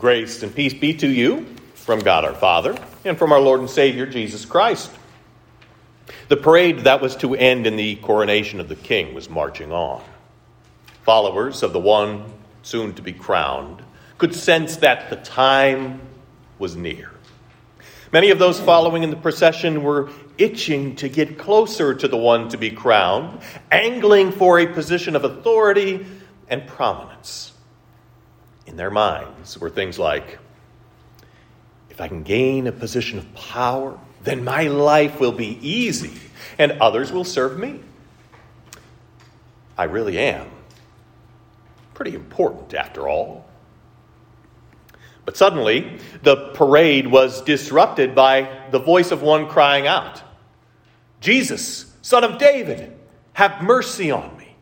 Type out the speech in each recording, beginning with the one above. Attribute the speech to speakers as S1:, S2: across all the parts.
S1: Grace and peace be to you from God our Father and from our Lord and Savior Jesus Christ. The parade that was to end in the coronation of the king was marching on. Followers of the one soon to be crowned could sense that the time was near. Many of those following in the procession were itching to get closer to the one to be crowned, angling for a position of authority and prominence in their minds were things like if I can gain a position of power, then my life will be easy and others will serve me. I really am pretty important after all. But suddenly, the parade was disrupted by the voice of one crying out Jesus, son of David, have mercy on me.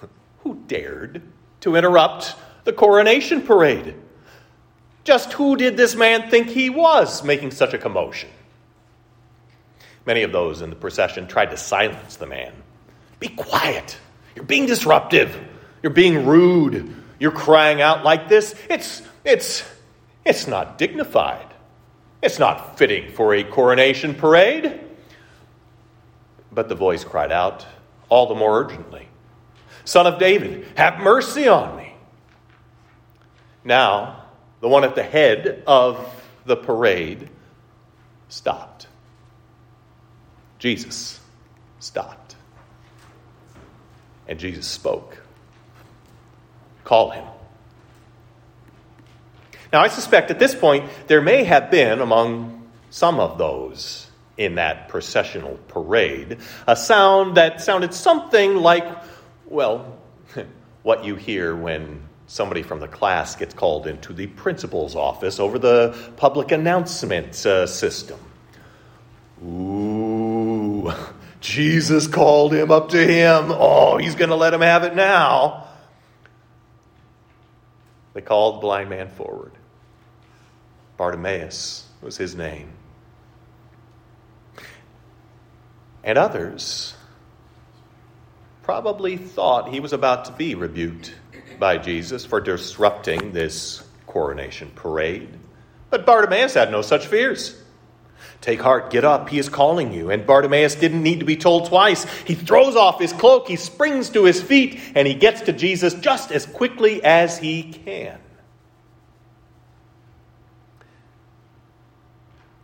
S1: Who dared to interrupt the coronation parade. Just who did this man think he was making such a commotion? Many of those in the procession tried to silence the man. Be quiet. You're being disruptive. You're being rude. You're crying out like this. It's it's it's not dignified. It's not fitting for a coronation parade. But the voice cried out all the more urgently Son of David, have mercy on me. Now, the one at the head of the parade stopped. Jesus stopped. And Jesus spoke. Call him. Now, I suspect at this point there may have been among some of those in that processional parade a sound that sounded something like, well, what you hear when somebody from the class gets called into the principal's office over the public announcement uh, system. Ooh, Jesus called him up to him. Oh, he's going to let him have it now. They called the blind man forward. Bartimaeus was his name. And others probably thought he was about to be rebuked by Jesus for disrupting this coronation parade. But Bartimaeus had no such fears. Take heart, get up, he is calling you. And Bartimaeus didn't need to be told twice. He throws off his cloak, he springs to his feet, and he gets to Jesus just as quickly as he can.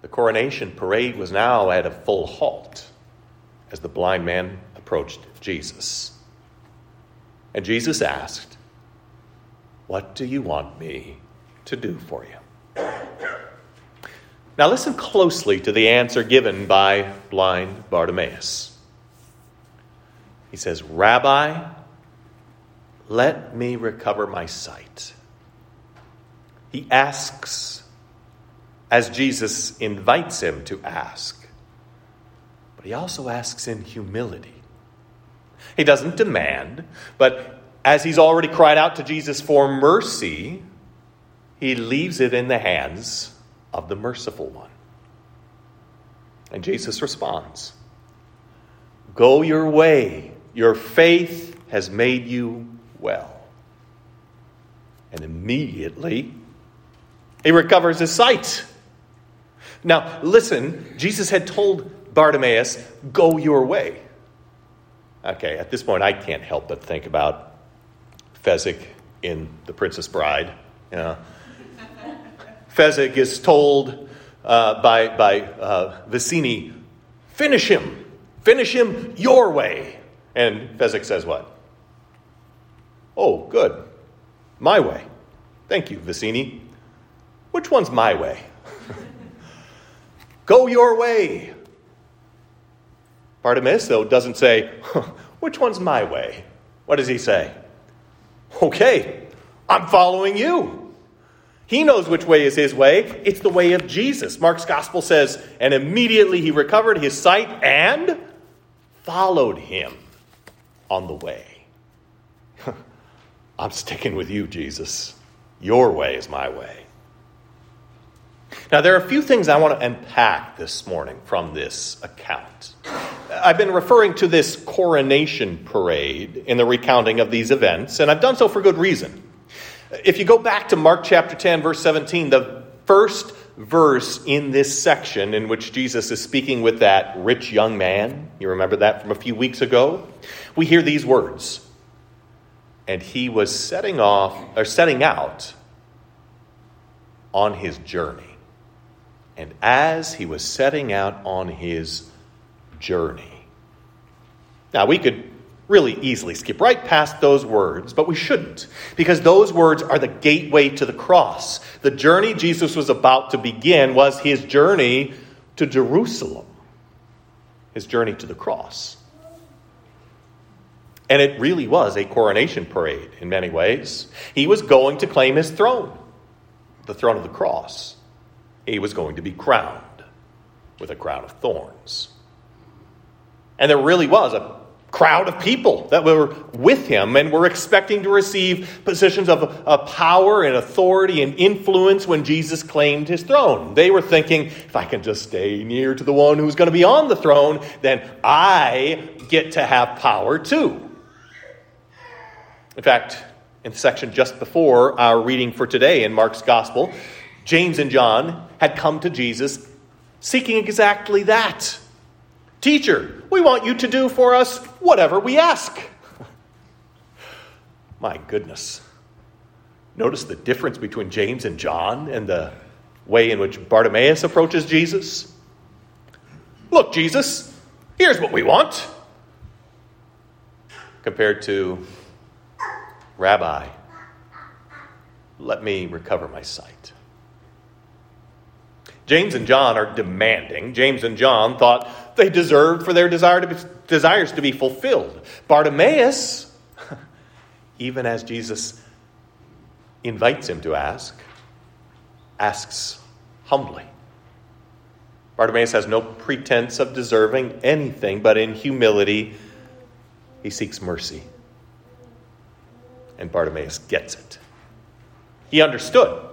S1: The coronation parade was now at a full halt as the blind man approached Jesus. And Jesus asked, what do you want me to do for you? Now, listen closely to the answer given by blind Bartimaeus. He says, Rabbi, let me recover my sight. He asks as Jesus invites him to ask, but he also asks in humility. He doesn't demand, but as he's already cried out to Jesus for mercy, he leaves it in the hands of the merciful one. And Jesus responds Go your way, your faith has made you well. And immediately, he recovers his sight. Now, listen, Jesus had told Bartimaeus, Go your way. Okay, at this point, I can't help but think about Fezzik in The Princess Bride. Yeah. Fezzik is told uh, by, by uh, Vizzini, finish him, finish him your way. And Fezzik says what? Oh, good. My way. Thank you, Vizzini. Which one's my way? Go your way. Bartimaeus, though, doesn't say, which one's my way? What does he say? Okay, I'm following you. He knows which way is his way. It's the way of Jesus. Mark's gospel says, and immediately he recovered his sight and followed him on the way. I'm sticking with you, Jesus. Your way is my way. Now, there are a few things I want to unpack this morning from this account. I've been referring to this coronation parade in the recounting of these events, and I've done so for good reason. If you go back to Mark chapter 10, verse 17, the first verse in this section in which Jesus is speaking with that rich young man, you remember that from a few weeks ago? We hear these words. And he was setting off or setting out on his journey. And as he was setting out on his journey. Now, we could really easily skip right past those words, but we shouldn't, because those words are the gateway to the cross. The journey Jesus was about to begin was his journey to Jerusalem, his journey to the cross. And it really was a coronation parade in many ways. He was going to claim his throne, the throne of the cross. He was going to be crowned with a crown of thorns. And there really was a crowd of people that were with him and were expecting to receive positions of, of power and authority and influence when Jesus claimed his throne. They were thinking, if I can just stay near to the one who's going to be on the throne, then I get to have power too. In fact, in the section just before our reading for today in Mark's Gospel, James and John had come to Jesus seeking exactly that. Teacher, we want you to do for us whatever we ask. My goodness. Notice the difference between James and John and the way in which Bartimaeus approaches Jesus. Look, Jesus, here's what we want. Compared to, Rabbi, let me recover my sight. James and John are demanding. James and John thought they deserved for their desire to be, desires to be fulfilled. Bartimaeus, even as Jesus invites him to ask, asks humbly. Bartimaeus has no pretense of deserving anything, but in humility, he seeks mercy. And Bartimaeus gets it. He understood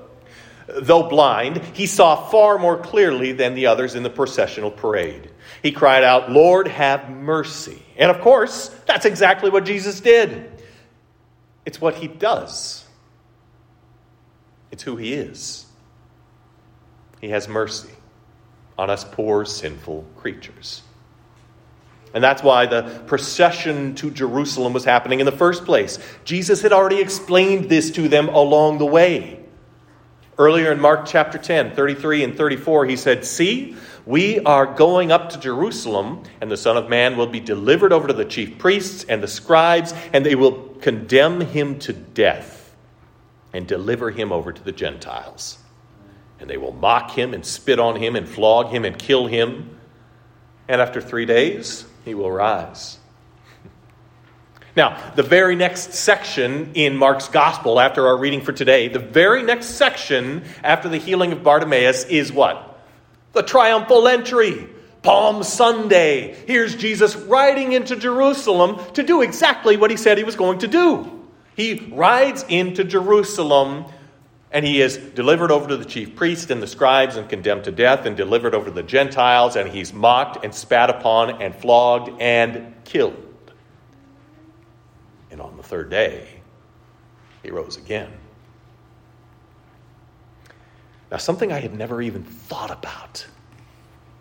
S1: Though blind, he saw far more clearly than the others in the processional parade. He cried out, Lord, have mercy. And of course, that's exactly what Jesus did. It's what he does, it's who he is. He has mercy on us poor, sinful creatures. And that's why the procession to Jerusalem was happening in the first place. Jesus had already explained this to them along the way. Earlier in Mark chapter 10, 33 and 34, he said, See, we are going up to Jerusalem, and the Son of Man will be delivered over to the chief priests and the scribes, and they will condemn him to death and deliver him over to the Gentiles. And they will mock him and spit on him and flog him and kill him. And after three days, he will rise. Now, the very next section in Mark's gospel, after our reading for today, the very next section after the healing of Bartimaeus is what? The triumphal entry. Palm Sunday. Here's Jesus riding into Jerusalem to do exactly what he said he was going to do. He rides into Jerusalem and he is delivered over to the chief priest and the scribes and condemned to death and delivered over to the Gentiles and he's mocked and spat upon and flogged and killed. And on the third day, he rose again. Now, something I had never even thought about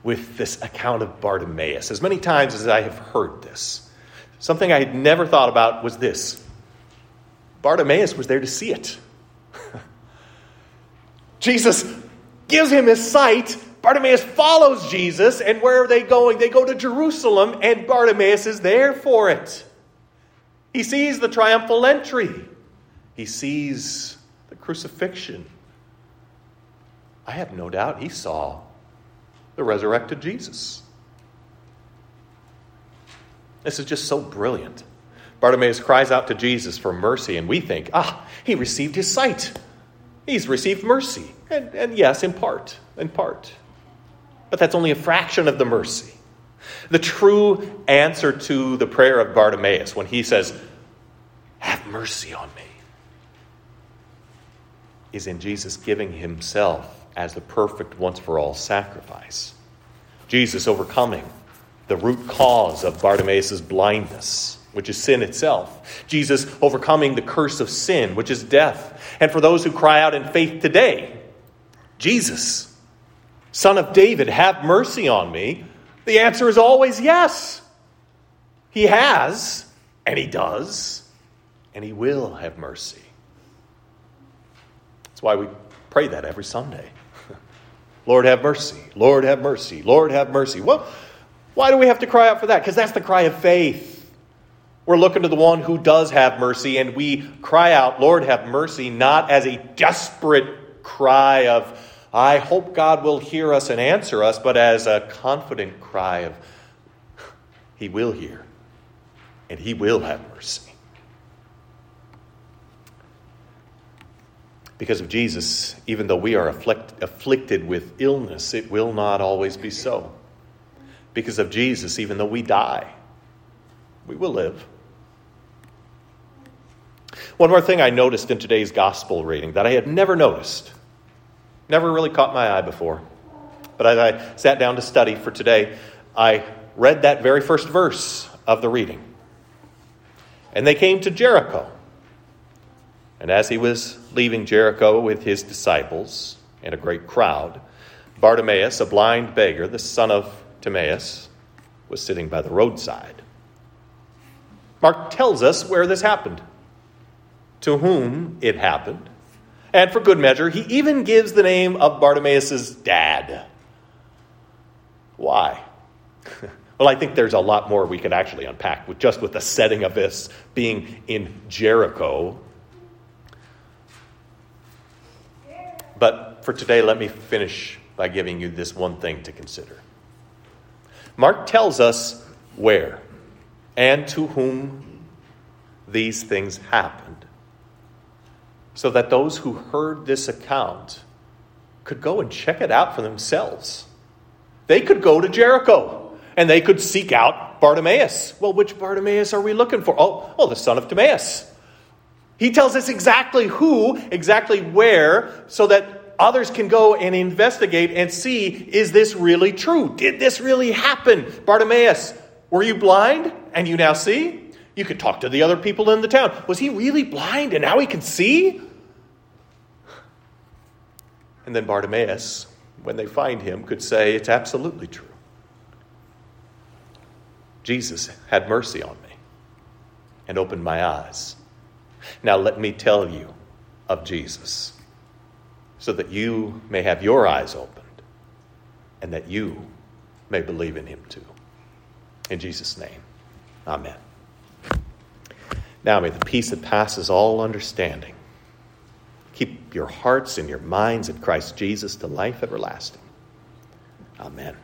S1: with this account of Bartimaeus, as many times as I have heard this, something I had never thought about was this Bartimaeus was there to see it. Jesus gives him his sight. Bartimaeus follows Jesus, and where are they going? They go to Jerusalem, and Bartimaeus is there for it. He sees the triumphal entry, he sees the crucifixion. I have no doubt he saw the resurrected Jesus. This is just so brilliant. Bartimaeus cries out to Jesus for mercy, and we think, ah, he received his sight. He's received mercy. And, and yes, in part, in part. But that's only a fraction of the mercy. The true answer to the prayer of Bartimaeus when he says, Have mercy on me, is in Jesus giving himself as the perfect once for all sacrifice. Jesus overcoming the root cause of Bartimaeus' blindness which is sin itself. Jesus overcoming the curse of sin, which is death. And for those who cry out in faith today, Jesus, Son of David, have mercy on me. The answer is always yes. He has, and He does, and He will have mercy. That's why we pray that every Sunday. Lord, have mercy. Lord, have mercy. Lord, have mercy. Well, why do we have to cry out for that? Because that's the cry of faith. We're looking to the one who does have mercy, and we cry out, Lord, have mercy, not as a desperate cry of, I hope God will hear us and answer us, but as a confident cry of, He will hear, and He will have mercy. Because of Jesus, even though we are afflict, afflicted with illness, it will not always be so. Because of Jesus, even though we die, we will live. One more thing I noticed in today's gospel reading that I had never noticed, never really caught my eye before. But as I sat down to study for today, I read that very first verse of the reading. And they came to Jericho. And as he was leaving Jericho with his disciples and a great crowd, Bartimaeus, a blind beggar, the son of Timaeus, was sitting by the roadside. Mark tells us where this happened to whom it happened. And for good measure, he even gives the name of Bartimaeus' dad. Why? well, I think there's a lot more we could actually unpack with just with the setting of this being in Jericho. But for today, let me finish by giving you this one thing to consider. Mark tells us where and to whom these things happened so that those who heard this account could go and check it out for themselves. They could go to Jericho and they could seek out Bartimaeus. Well, which Bartimaeus are we looking for? Oh, oh, the son of Timaeus. He tells us exactly who, exactly where, so that others can go and investigate and see is this really true? Did this really happen? Bartimaeus, were you blind and you now see? You could talk to the other people in the town. Was he really blind and now he can see? And then Bartimaeus, when they find him, could say, It's absolutely true. Jesus had mercy on me and opened my eyes. Now let me tell you of Jesus so that you may have your eyes opened and that you may believe in him too. In Jesus' name, amen. Now may the peace that passes all understanding Keep your hearts and your minds in Christ Jesus to life everlasting. Amen.